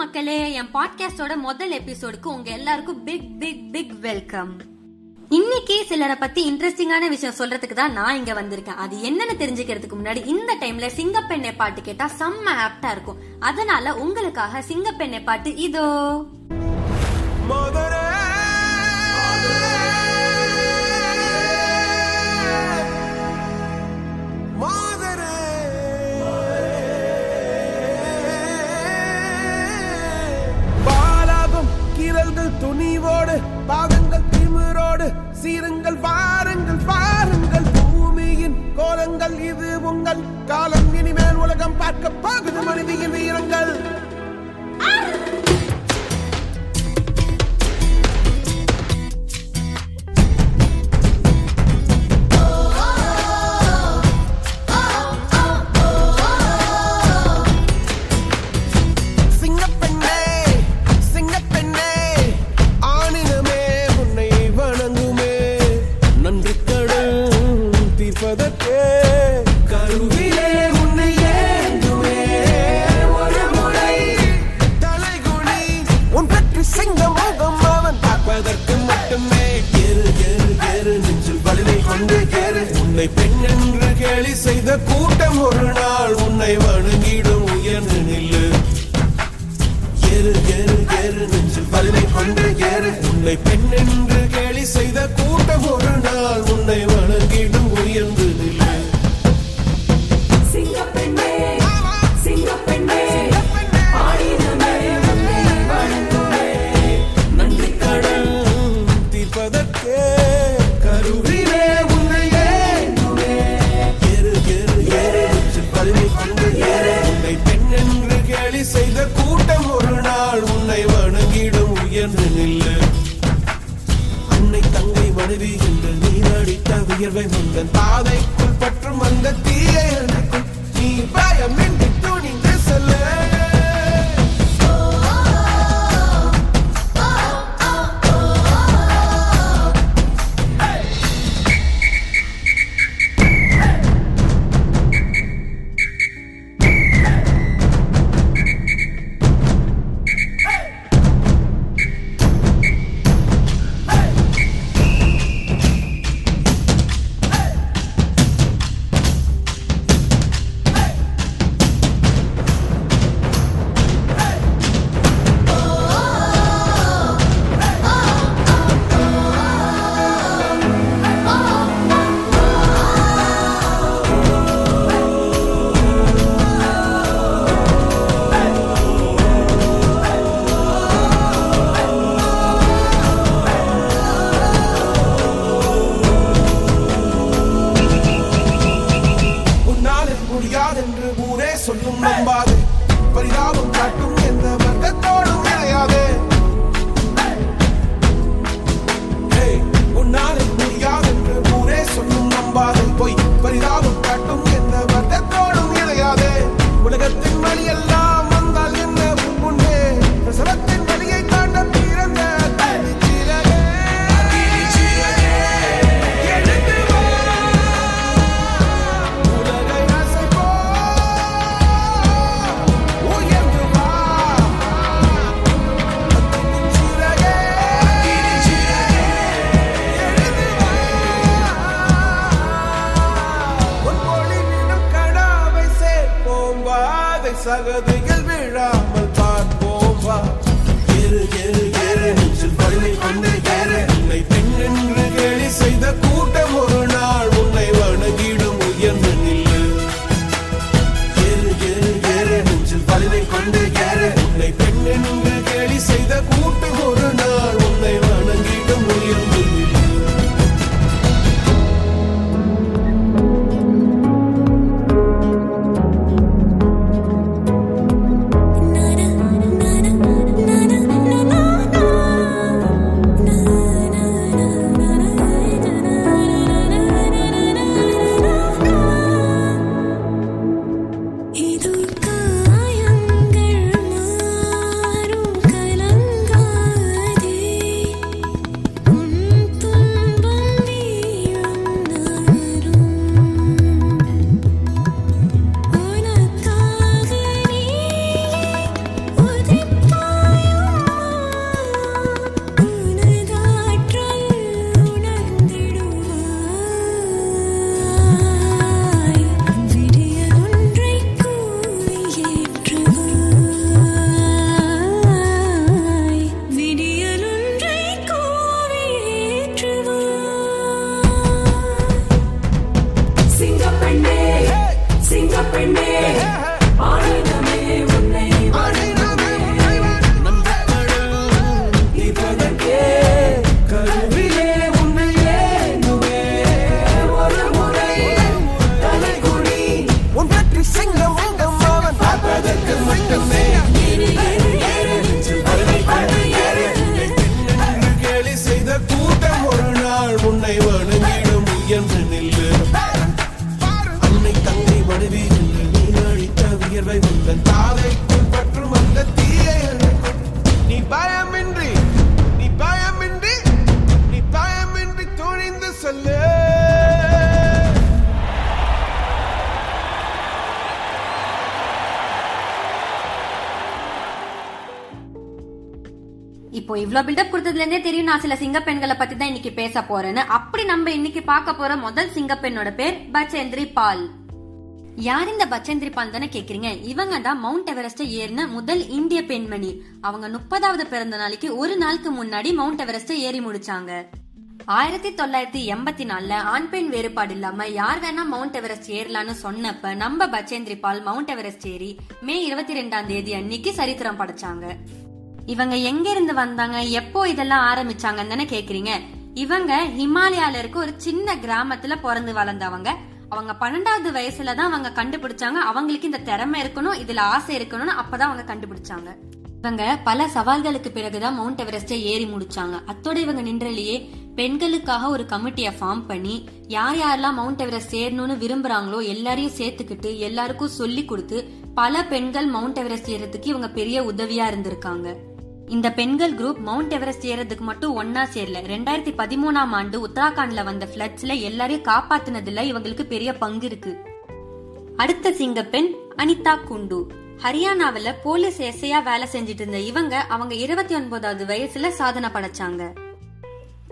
மக்களே என் பாட்காஸ்டோட முதல் எபிசோடுக்கு உங்க எல்லாருக்கும் பிக் பிக் பிக் வெல்கம் இன்னைக்கு சிலரை பத்தி இன்ட்ரெஸ்டிங்கான விஷயம் சொல்றதுக்கு தான் நான் இங்க வந்திருக்கேன். அது என்னன்னு தெரிஞ்சுக்கிறதுக்கு முன்னாடி இந்த டைம்ல சிங்கப்பெண்ணை பாட்டு கேட்டா செம்ம ஆப்டா இருக்கும். அதனால உங்களுக்காக சிங்கப்பெண்ணை பாட்டு இதோ. திமிரோடு பாதங்கள் திமிரோடு சீருங்கள் பாருங்கள் பாருங்கள் பூமியின் கோலங்கள் இது உங்கள் காலம். இனிமேல் உலகம் பார்க்க போகுது மனிதியின் வீரங்கள். உன்னை பெண் என்று கேலி செய்த கூட்டம் ஒரு நாள் உன்னை வணங்கிடும் உயர்ந்து நில்லு. எரு எரு எரு நெஞ்சில் வலிமை கொண்டு எரு உன்னை பெண் என்று இப்போ இவ்ளோ பில்டப் கொடுத்ததுல இருந்தே தெரியும் நான் சில சிங்க பெண்களை பத்தி தான் இன்னைக்கு பேச போறேன்னு. அப்படி நம்ம இன்னைக்கு பார்க்க போற முதல் சிங்க பெண்ணோட பேர் பச்சேந்திரி பால். யார் இந்த பச்சேந்திரி பால் தானே கேக்குறீங்க? இவங்க தான் மவுண்ட் எவரெஸ்ட் ஏறின முதல் இந்திய பெண்மணி. அவங்க முப்பதாவது பிறந்த நாளைக்கு ஒரு நாளுக்கு முன்னாடி மவுண்ட் எவரெஸ்ட் ஏறி முடிச்சாங்க. ஆயிரத்தி தொள்ளாயிரத்தி எண்பத்தி நாலுல ஆண் பெண் வேறுபாடு இல்லாம யார் வேணா மவுண்ட் எவரெஸ்ட் ஏறலாம்னு சொன்னப்ப நம்ம பச்சேந்திரி பால் மவுண்ட் எவரெஸ்ட் ஏறி மே இருபத்தி ரெண்டாம் தேதி அன்னைக்கு சரித்திரம் படைச்சாங்க. இவங்க எங்க இருந்து வந்தாங்க எப்போ இதெல்லாம் ஆரம்பிச்சாங்கன்னு தானே கேக்குறீங்க. இவங்க ஹிமாலயால இருக்க ஒரு சின்ன கிராமத்துல பிறந்து வளர்ந்தவங்க. அவங்க பன்னெண்டாவது வயசுல தான் அவங்க கண்டுபிடிச்சாங்க. அவங்களுக்கு இந்த திறமை இருக்கணும் இதுல ஆசை இருக்கணும்னு அப்பதான் அவங்க கண்டுபிடிச்சாங்க. இவங்க பல சவால்களுக்கு பிறகுதான் மவுண்ட் எவரெஸ்டை ஏறி முடிச்சாங்க. அத்தோட இவங்க நின்றலையே பெண்களுக்காக ஒரு கமிட்டியை ஃபார்ம் பண்ணி யார் யாரெல்லாம் மவுண்ட் எவரெஸ்ட் ஏறணும்னு விரும்புறாங்களோ எல்லாரையும் சேர்த்துக்கிட்டு எல்லாருக்கும் சொல்லி கொடுத்து பல பெண்கள் மவுண்ட் எவரெஸ்ட் ஏறதுக்கு இவங்க பெரிய உதவியா இருந்திருக்காங்க. இந்த பெண்கள் குரூப் மவுண்ட் எவரெஸ்ட் ஏறதுக்கு மட்டும் ஒன்னா சேரல. ரெண்டாயிரத்தி பதிமூணாம் ஆண்டு உத்தராகண்ட்ல வந்த பிளட்ஸ்ல எல்லாரையும் காப்பாத்தினதுல இவங்களுக்கு பெரிய பங்கு இருக்கு. அடுத்த சிங்கப்பெண் அனிதா குண்டு. ஹரியானாவில போலீஸ் எஸ்ஐயா வேலை செஞ்சுட்டு இருந்த இவங்க அவங்க இருபத்தி ஒன்பதாவது வயசுல சாதனை படைச்சாங்க.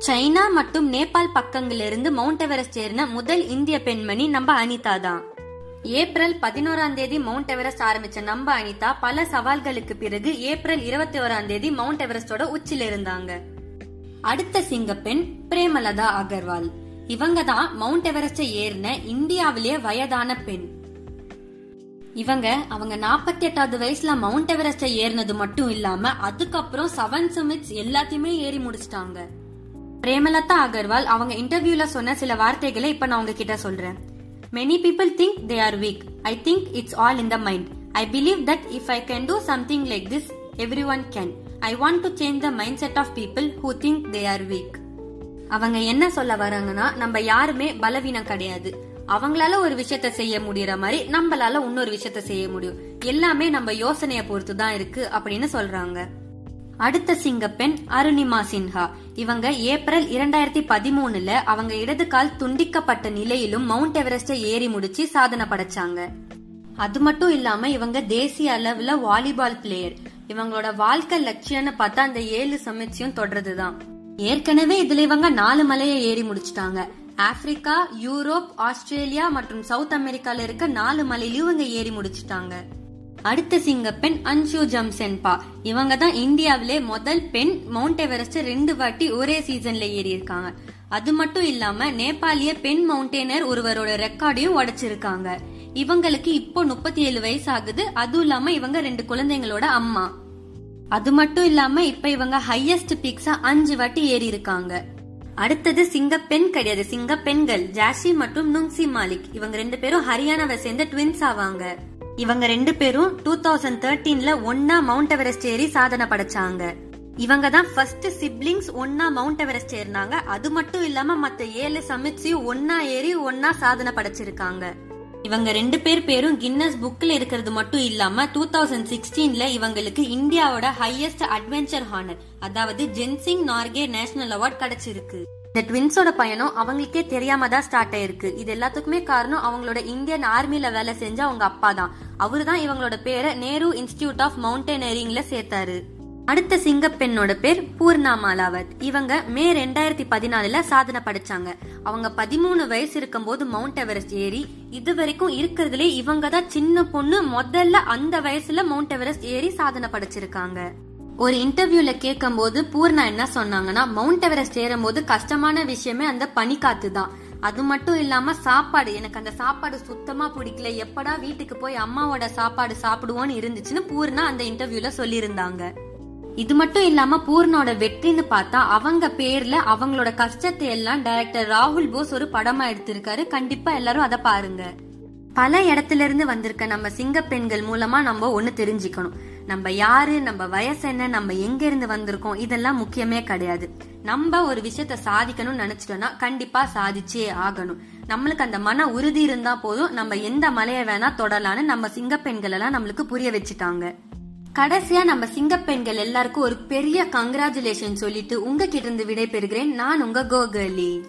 சைனா மற்றும் நேபாள் பக்கங்கள்ல இருந்து மவுண்ட் எவரெஸ்ட் ஏறின முதல் இந்திய பெண்மணி நம்ம அனிதா தான். ஏப்ரல் பதினோராம் தேதி மவுண்ட் எவரெஸ்ட் ஆரம்பிச்ச நம்ம அனிதா பல சவால்களுக்கு பிறகு ஏப்ரல் இருபத்தி ஓராம் தேதி மவுண்ட் எவரெஸ்டோட உச்சில இருந்தாங்க. அடுத்த சிங்கப்பெண் பிரேமலதா அகர்வால். இவங்க தான் மவுண்ட் எவரெஸ்ட் ஏறின இந்தியாவிலேயே வயதான பெண். இவங்க அவங்க நாற்பத்தி எட்டாவது வயசுல மவுண்ட் எவரெஸ்ட் ஏறினது மட்டும் இல்லாம அதுக்கப்புறம் செவன் சமிட்ஸ் எல்லாத்தையுமே ஏறி முடிச்சிட்டாங்க. பிரேமலதா அகர்வால் அவங்க இன்டர்வியூல சொன்ன சில வார்த்தைகளை இப்ப நான் உங்ககிட்ட சொல்றேன். Many people think they are weak I think it's all in the mind I believe that if I can do something like this everyone can I want to change the mindset of people who think they are weak அவங்க என்ன சொல்ல வராங்கன்னா நம்ம யாருமே பலவீனம் கிடையாது. அவங்களால ஒரு விஷயத்த செய்ய முடியற மாதிரி நம்மளால இன்னொரு விஷயத்த செய்ய முடியும். எல்லாமே நம்ம யோசனைய பொறுத்து தான் இருக்கு அப்படின்னு சொல்றாங்க. அடுத்த சிங்கப்பெண் அருணிமா சின்ஹா. இவங்க ஏப்ரல் இரண்டாயிரத்தி பதிமூணுல அவங்க இடது கால் துண்டிக்கப்பட்ட நிலையிலும் மவுண்ட் எவரெஸ்டை ஏறி முடிச்சு சாதனை படைச்சாங்க. அது மட்டும் இல்லாம இவங்க தேசிய அளவுல வாலிபால் பிளேயர் இவங்களோட வாழ்க்கை லட்சியம்னு பார்த்தா அந்த ஏழு சமைச்சியும் தொடர்றதுதான். ஏற்கனவே இதுல இவங்க நாலு மலையை ஏறி முடிச்சிட்டாங்க. ஆப்பிரிக்கா யூரோப் ஆஸ்திரேலியா மற்றும் சவுத் அமெரிக்கால இருக்க நாலு மலையிலும் இவங்க ஏறி முடிச்சிட்டாங்க. அடுத்த சிங்கப்பெண் அன்ஷு ஜம்சென்பா இவங்க தான் இந்தியாவிலே முதல் பெண் மவுண்ட் எவரெஸ்ட் ரெண்டு வாட்டி ஒரே சீசன்ல ஏறி இருக்காங்க அது மட்டும் இல்லாம நேபாளிய பெண் மவுண்டேனர் ஒருவரோட ரெக்கார்டையும் உடைச்சிருக்காங்க. இவங்களுக்கு இப்போ முப்பத்தி ஏழு வயசு ஆகுது அதுவும் இல்லாம இவங்க ரெண்டு குழந்தைங்களோட அம்மா. அது மட்டும் இல்லாம இப்ப இவங்க ஹையஸ்ட் பிக்ஸா அஞ்சு வாட்டி ஏறி இருக்காங்க அடுத்தது சிங்கப்பெண் கிடையாது. சிங்கப்பெண்கள் ஜாஷி மற்றும் நுங்சி மாலிக். இவங்க ரெண்டு பேரும் ஹரியானாவை சேர்ந்த ட்வின்ஸ் ஆவாங்க. இவங்க ரெண்டு பேரும் டூ தௌசண்ட் தேர்ட்டீன்ல ஒன்னா மவுண்ட் எவரெஸ்ட் ஏறி சாதனை படைச்சாங்க. இவங்க தான் ஃபர்ஸ்ட் சிப்ளிங்ஸ் ஒன்னா மவுண்ட் எவரெஸ்ட் ஏறினாங்க. அது மட்டும் இல்லாம மத்த ஏழு சமிட்ஸையும் ஒன்னா ஏறி ஒன்னா சாதனை படைச்சிருக்காங்க. இவங்க ரெண்டு பேர் பேரும் கின்னஸ் புக்ல இருக்கிறது மட்டும் இல்லாம டூ தௌசண்ட் சிக்ஸ்டீன்ல இவங்களுக்கு இந்தியாவோட ஹையஸ்ட் அட்வென்ச்சர் ஹானர் அதாவது ஜென்சிங் நார்கே நேஷனல் அவார்ட் கிடைச்சிருக்கு. இந்த ட்வின்ஸோட பயணம் அவங்களுக்கே தெரியாம தான் ஸ்டார்ட் ஆயிருக்கு. இது எல்லாத்துக்குமே காரணம் அவங்களோட இந்தியன் ஆர்மியில வேலை செஞ்ச அவங்க அப்பா தான். அவரு தான் இவங்களோட பேரை நேரு இன்ஸ்டிடியூட் ஆஃப் மவுண்டனரிங்ல சேர்த்தாரு. அடுத்த சிங்கப்பெண்ணோட பேர் பூர்ணா மாலாவத் இவங்க மே ரெண்டாயிரத்தி பதினாலுல சாதனை படைச்சாங்க. அவங்க பதிமூணு வயசு இருக்கும்போது மவுண்ட் எவரெஸ்ட் ஏறி இது வரைக்கும் இருக்கிறதுலே இவங்க தான் சின்ன பொண்ணு முதல்ல அந்த வயசுல மவுண்ட் எவரெஸ்ட் ஏறி சாதனை படைச்சிருக்காங்க. ஒரு இன்டர்வியூல கேட்கும்போது பூர்ணா என்ன சொன்னாங்கன்னா மவுண்ட் எவரெஸ்ட் ஏறும்போது கஷ்டமான விஷயமே அந்த பனிக்காத்து தான் அது மட்டும் இல்லாம சாப்பாடு. எனக்கு அந்த சாப்பாடு சுத்தமா பிடிக்கல. எப்படா வீட்டுக்கு போய் அம்மாவோட சாப்பாடு சாப்பிடுவோன்னு இருந்துச்சுன்னு பூர்ணா அந்த இன்டர்வியூல சொல்லியிருந்தாங்க. இது மட்டும் இல்லாம பூர்ணோட வெற்றின்னு பார்த்தா அவங்க பேர்ல அவங்களோட கஷ்டத்தை எல்லாம் டைரக்டர் ராகுல் போஸ் ஒரு படமா எடுத்திருக்காரு. கண்டிப்பா எல்லாரும் அதை பாருங்க. பல இடத்துல இருந்து வந்திருக்க நம்ம சிங்க பெண்கள் மூலமா நம்ம ஒண்ணு தெரிஞ்சுக்கணும். நம்ம யாரு நம்ம வயசு என்ன நம்ம எங்க இருந்து வந்திருக்கோம் இதெல்லாம் முக்கியமே கிடையாது. நம்ம ஒரு விஷயத்த சாதிக்கணும்னு நினைச்சிட்டோம்னா கண்டிப்பா சாதிச்சே ஆகணும். நம்மளுக்கு அந்த மன உறுதி இருந்தா போதும் நம்ம எந்த மலையை வேணா தொடலான்னு நம்ம சிங்க பெண்கள் எல்லாம் நம்மளுக்கு புரிய வச்சுட்டாங்க. கடைசியா நம்ம சிங்க பெண்கள் எல்லாருக்கும் ஒரு பெரிய கங்க்ராச்சுலேஷன் சொல்லிட்டு உங்ககிட்ட இருந்து விடை பெறுகிறேன் நான் உங்க கோகலி.